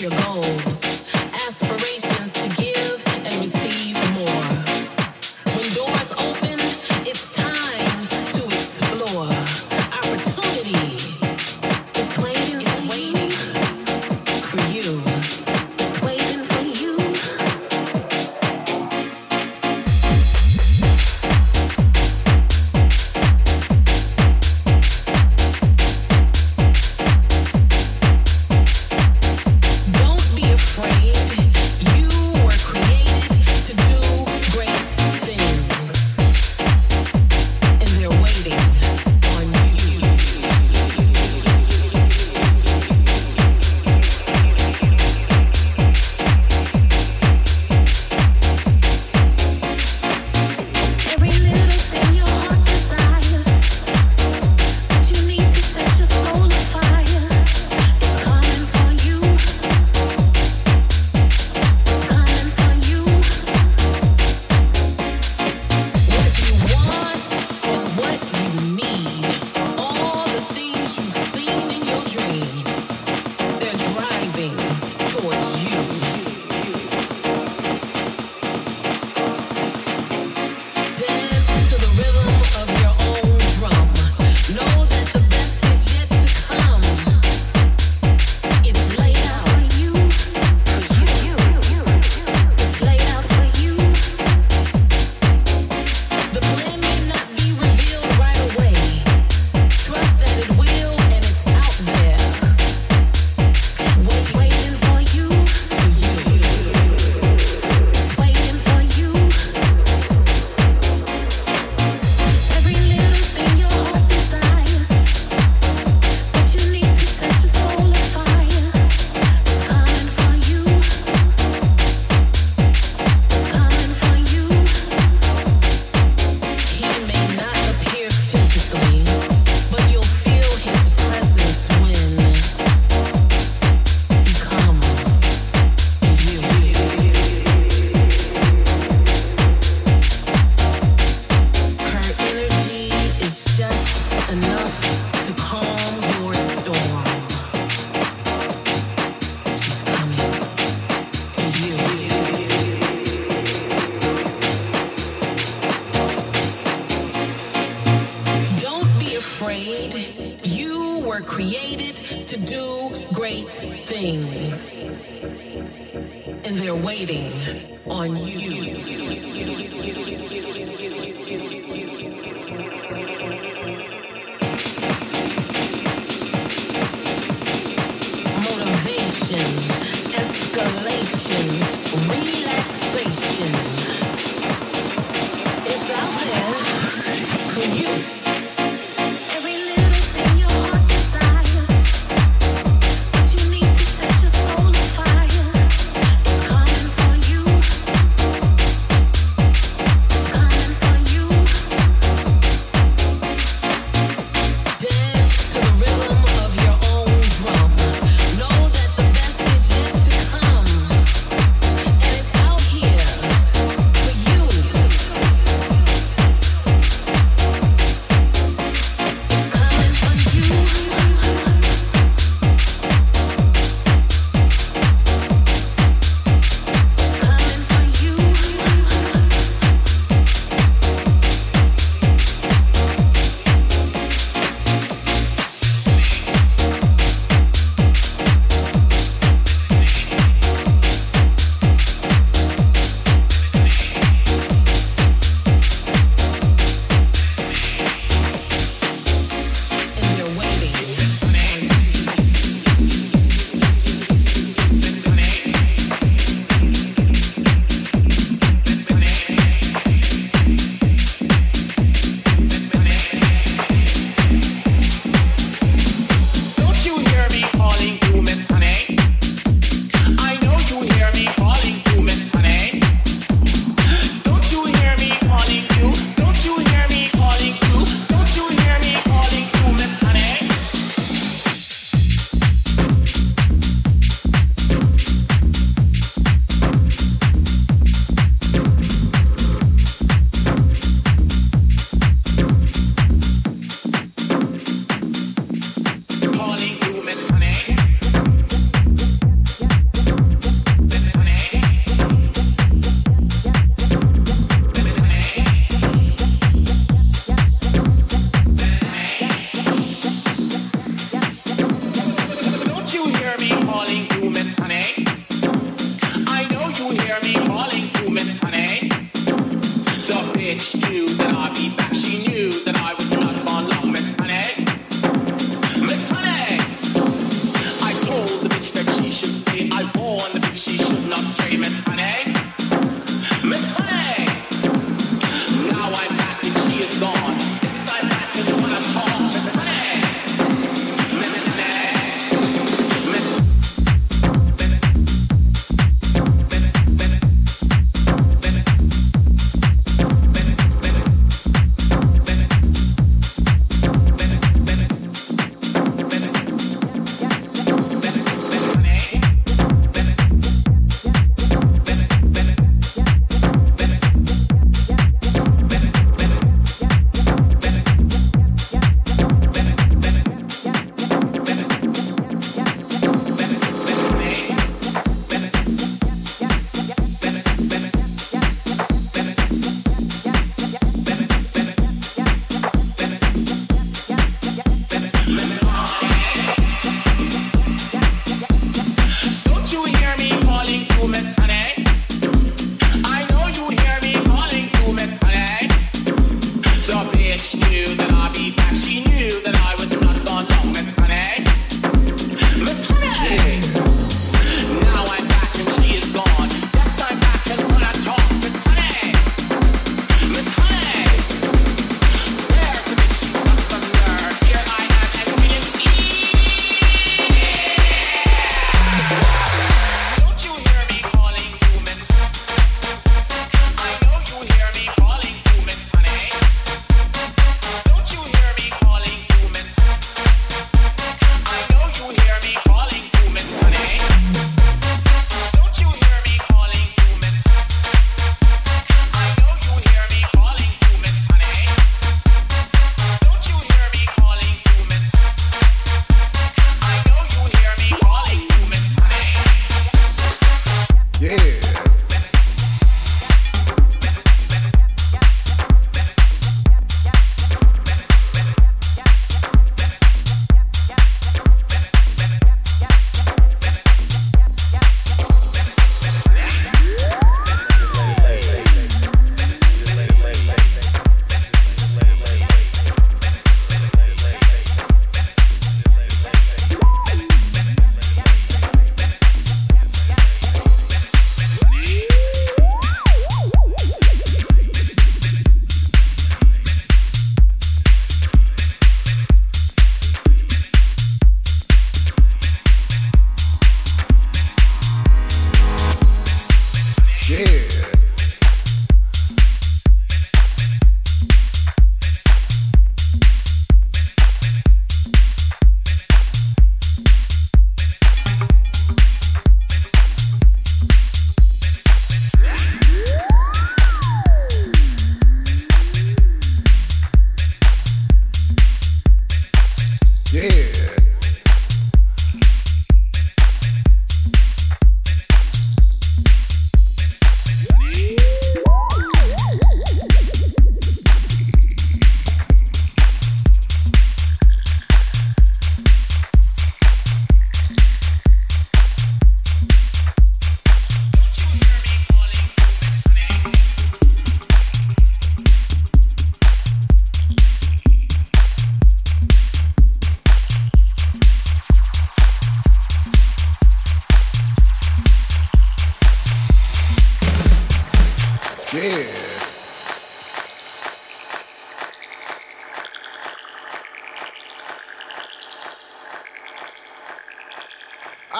your goals. Waiting on you.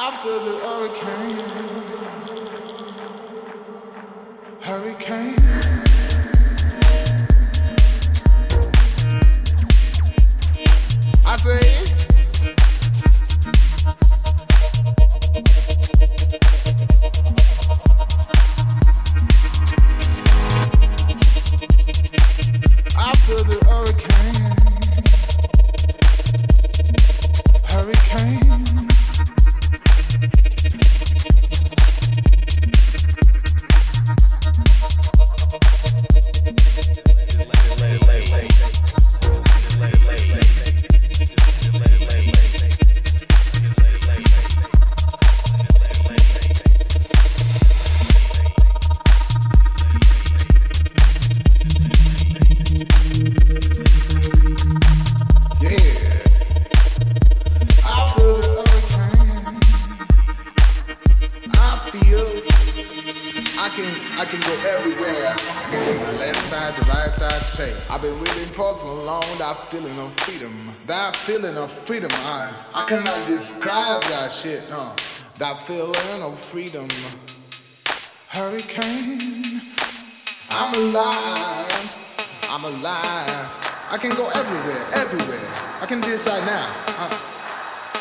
After the hurricane. Feeling of freedom. Hurricane, I'm alive. I'm alive. I can go everywhere, everywhere. I can decide now. I,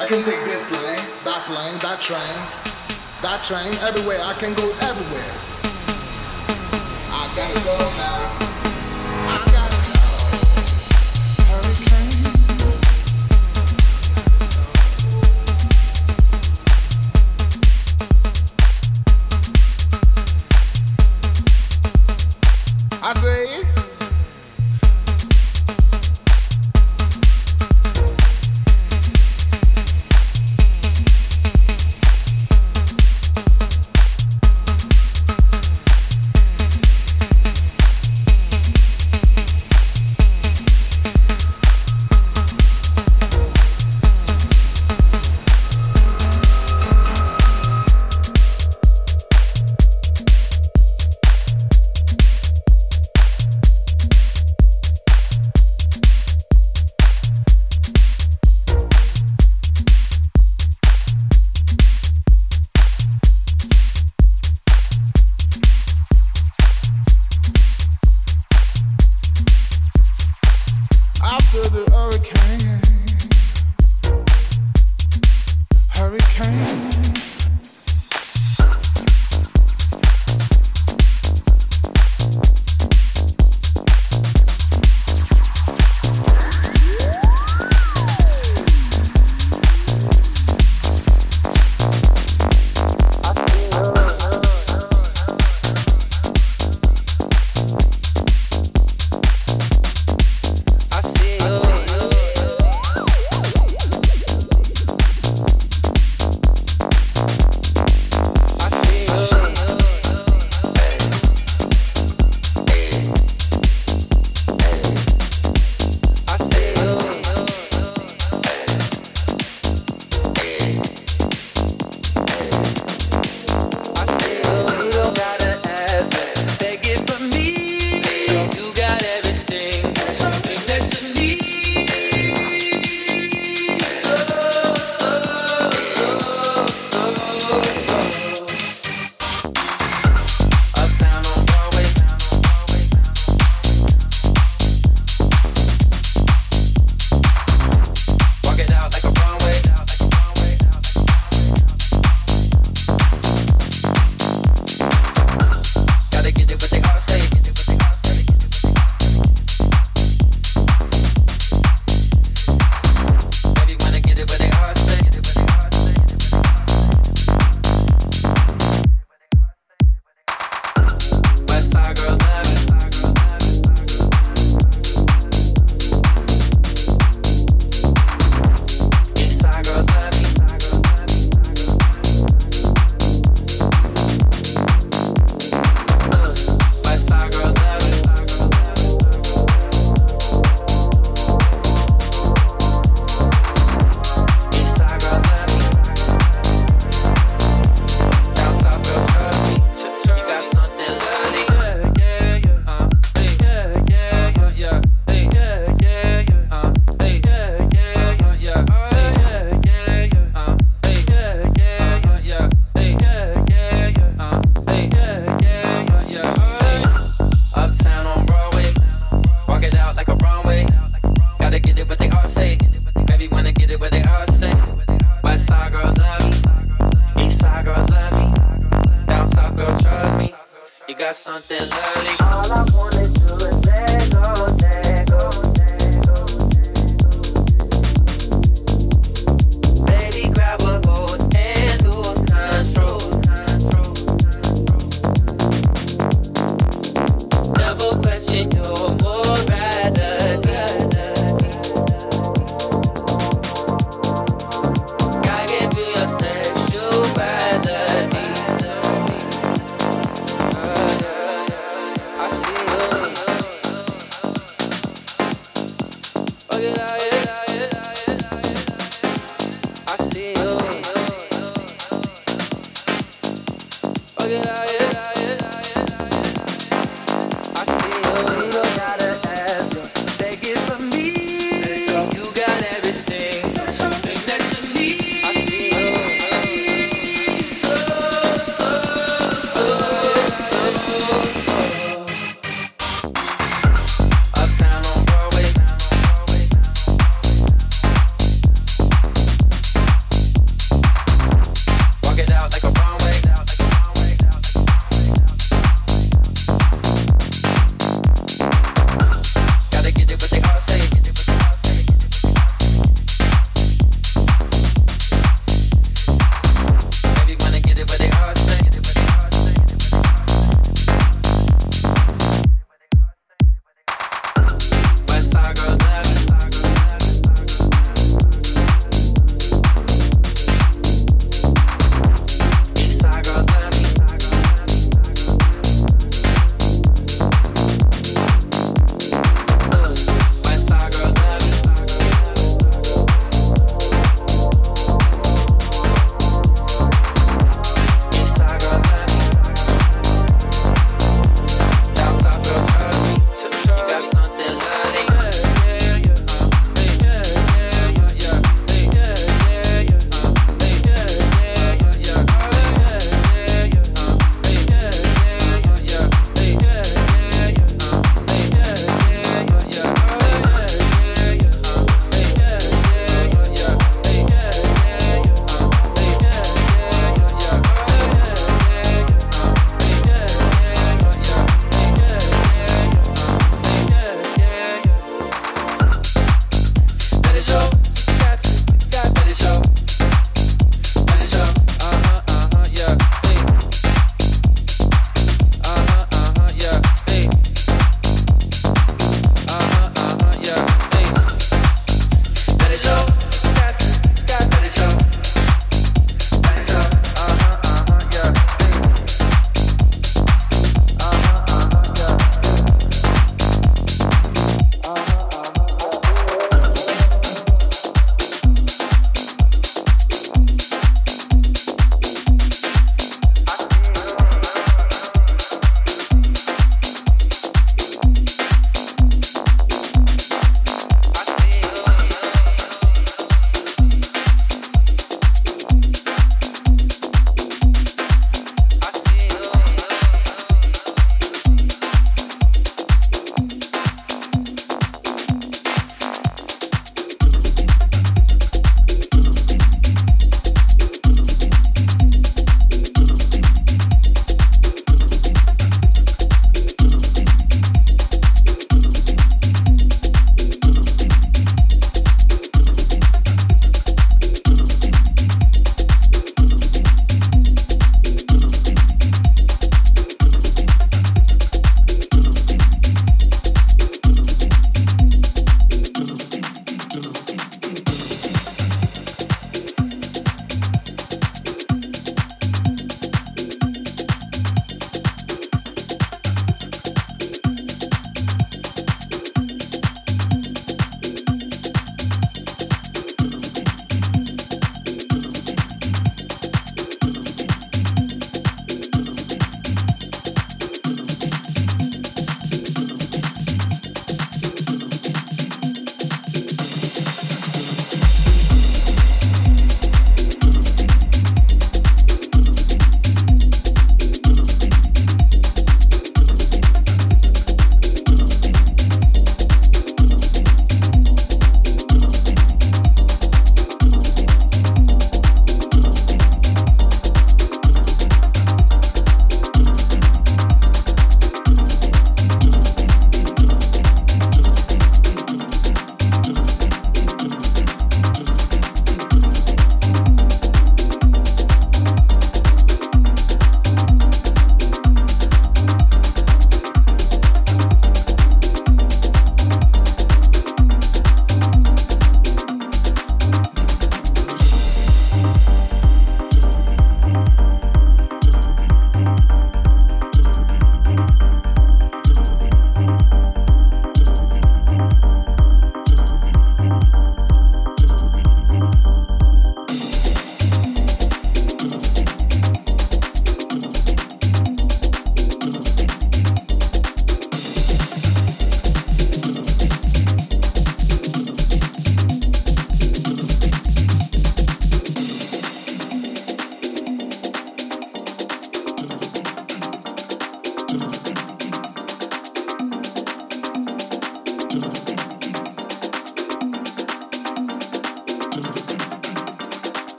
I can take this plane, that plane, that train, that train, everywhere. I can go everywhere.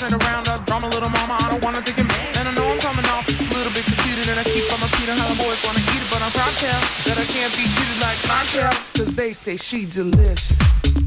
Turn around I drum a little mama. I don't wanna take it, man. And I know I'm coming off a little bit conceited, and I keep on my feet on how the boys wanna eat it, but I'm proud to tell that I can't be treated like my girl, cause they say she delicious.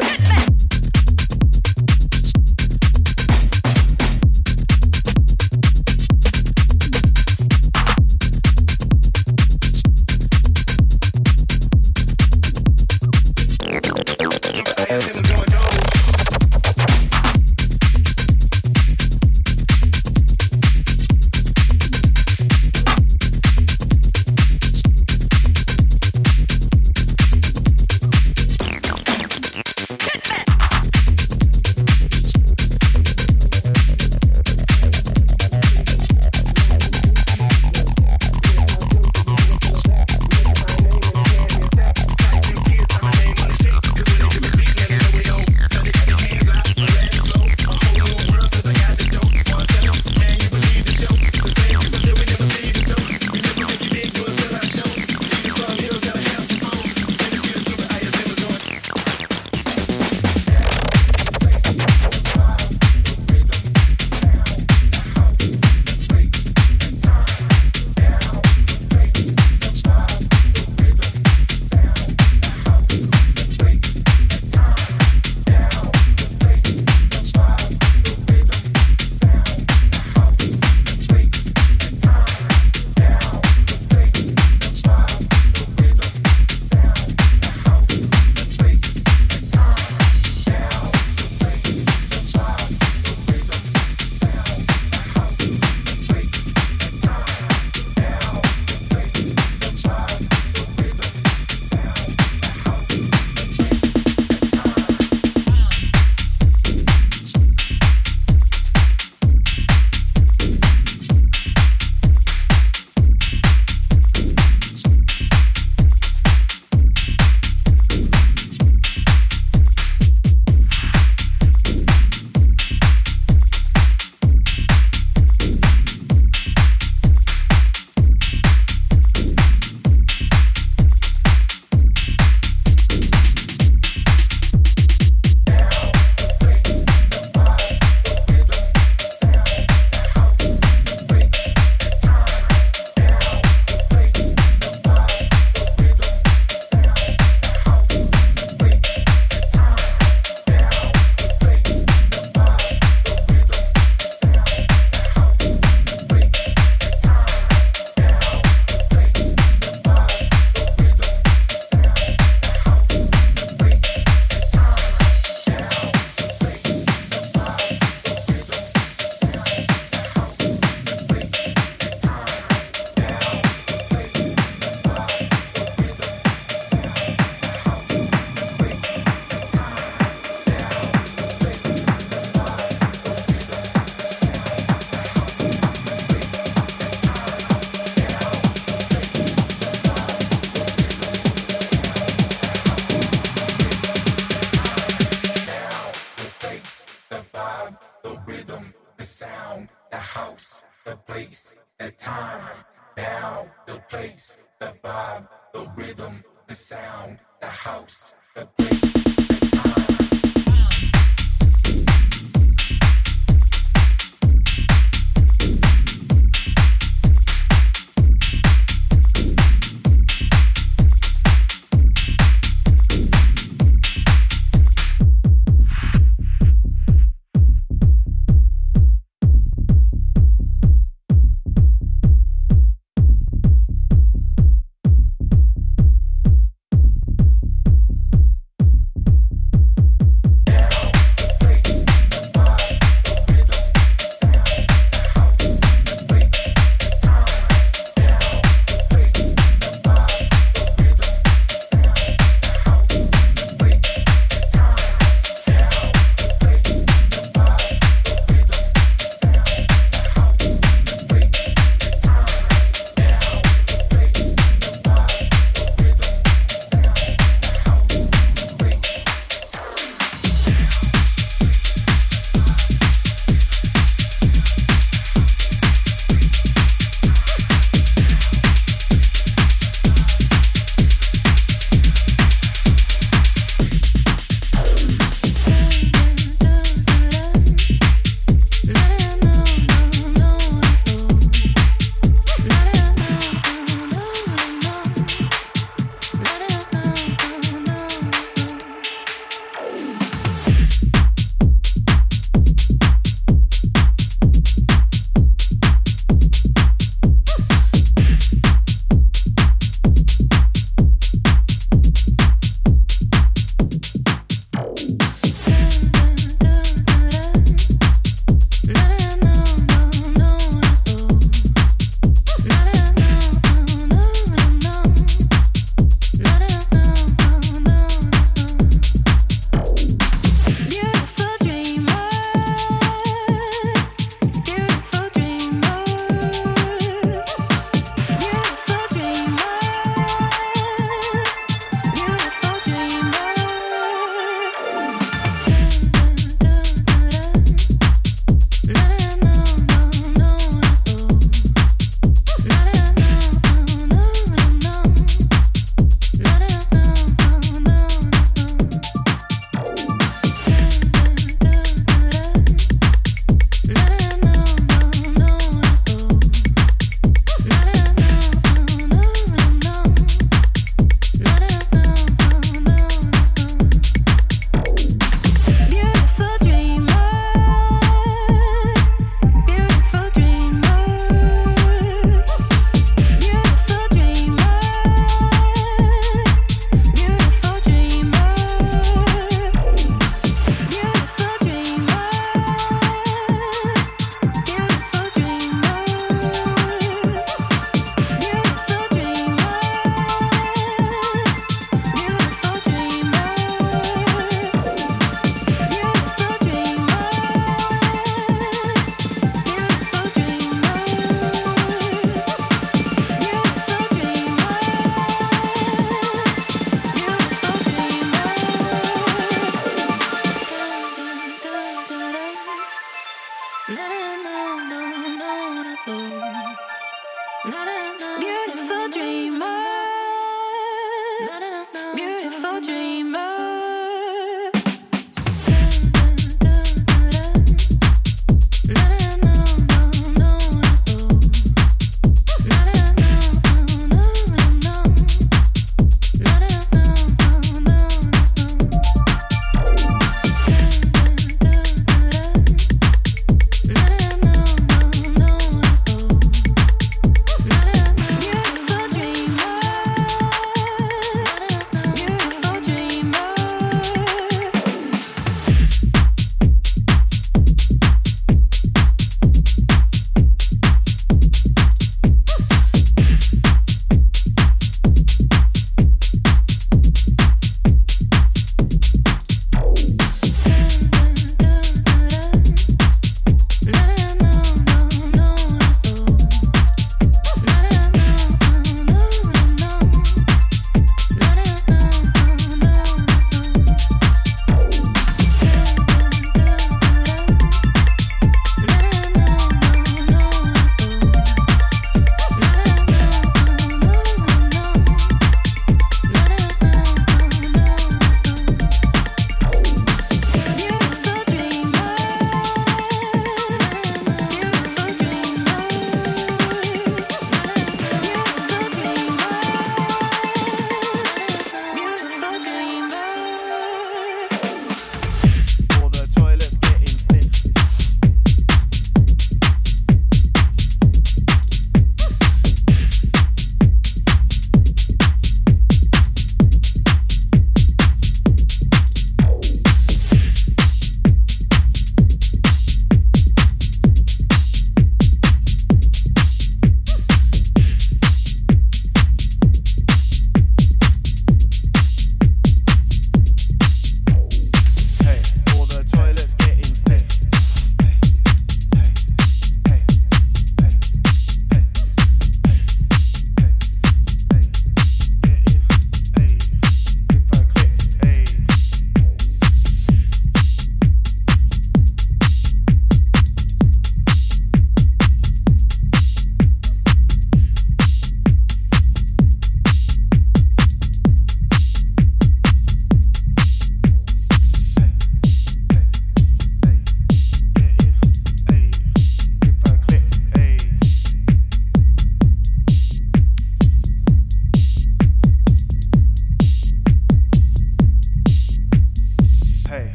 Thank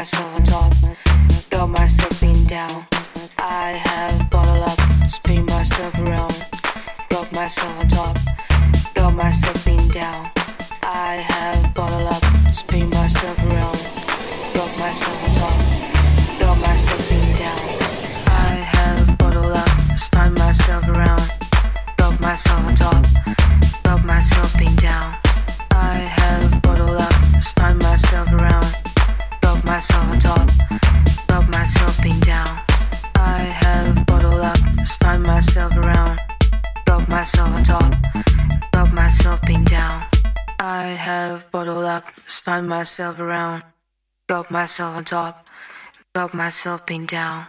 myself on top. myself around, got myself on top, got myself pinned down.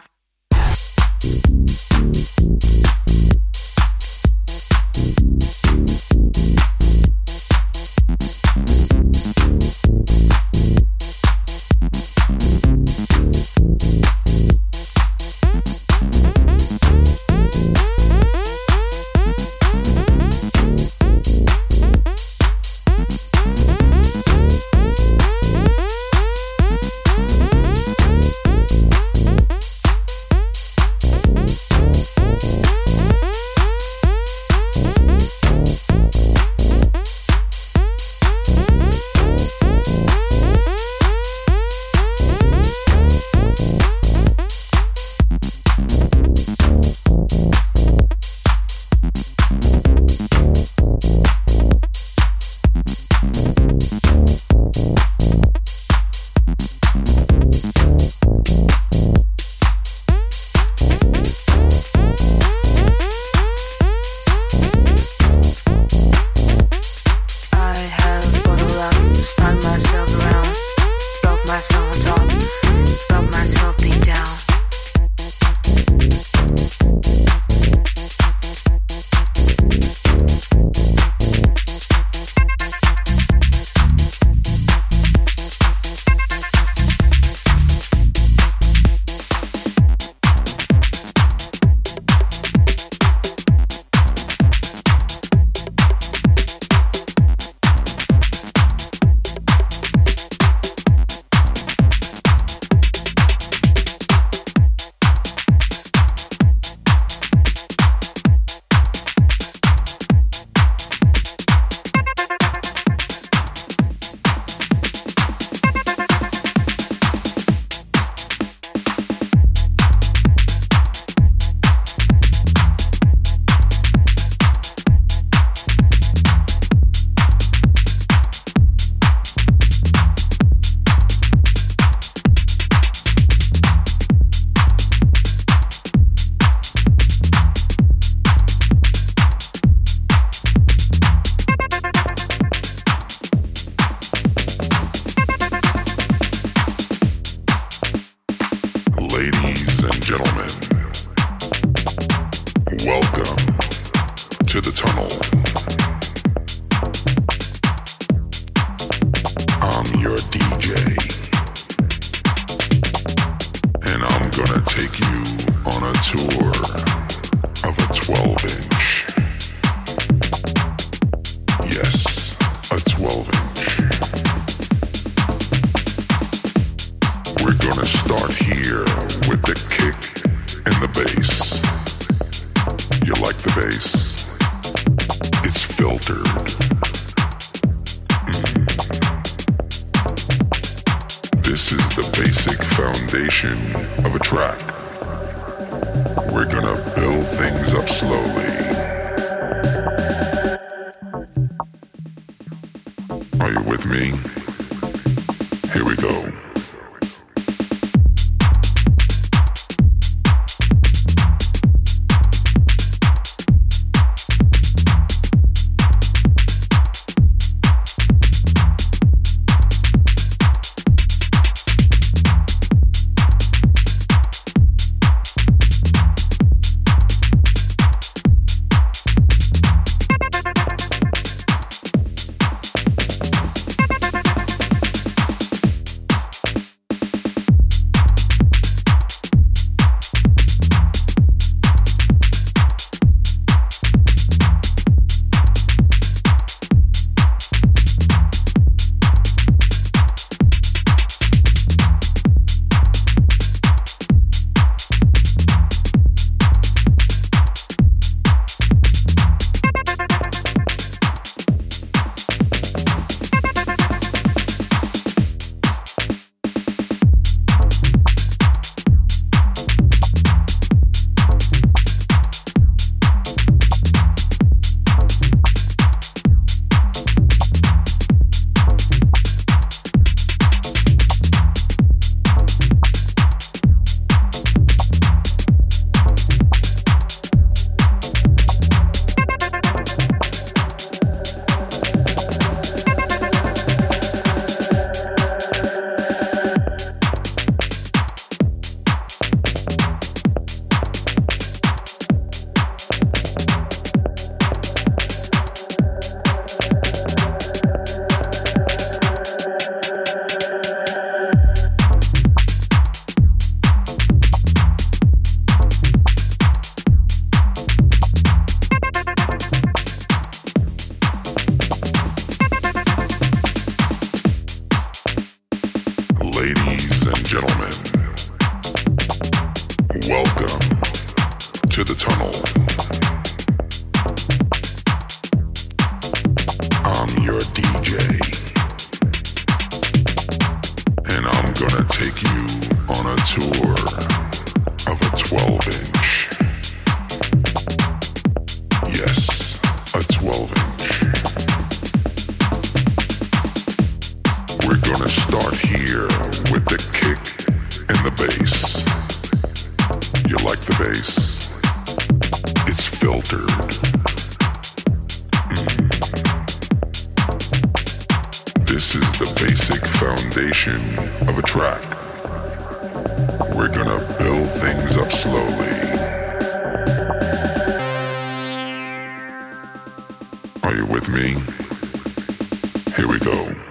of a track. We're gonna build things up slowly. Are you with me? Here we go.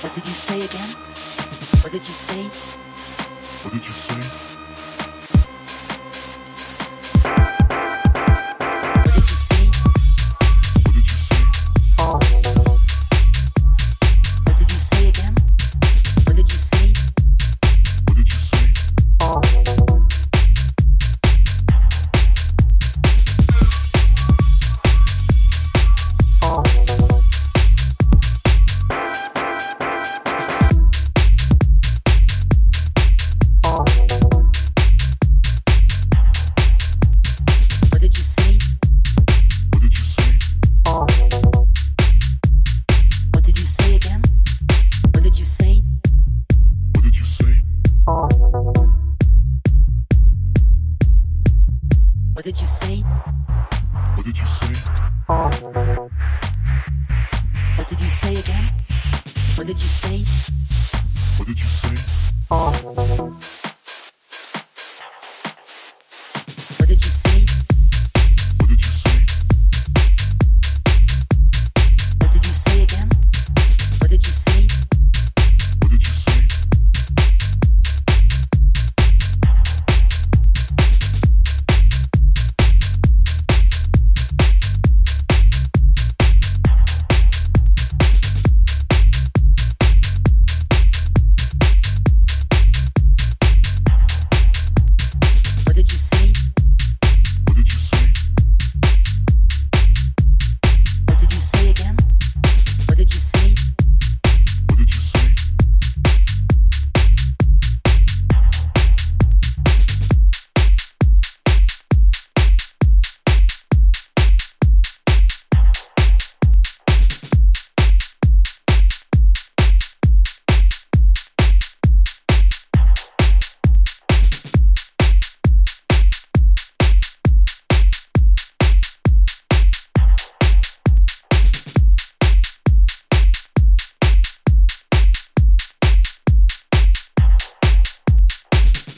What did you say again? What did you say? What did you say?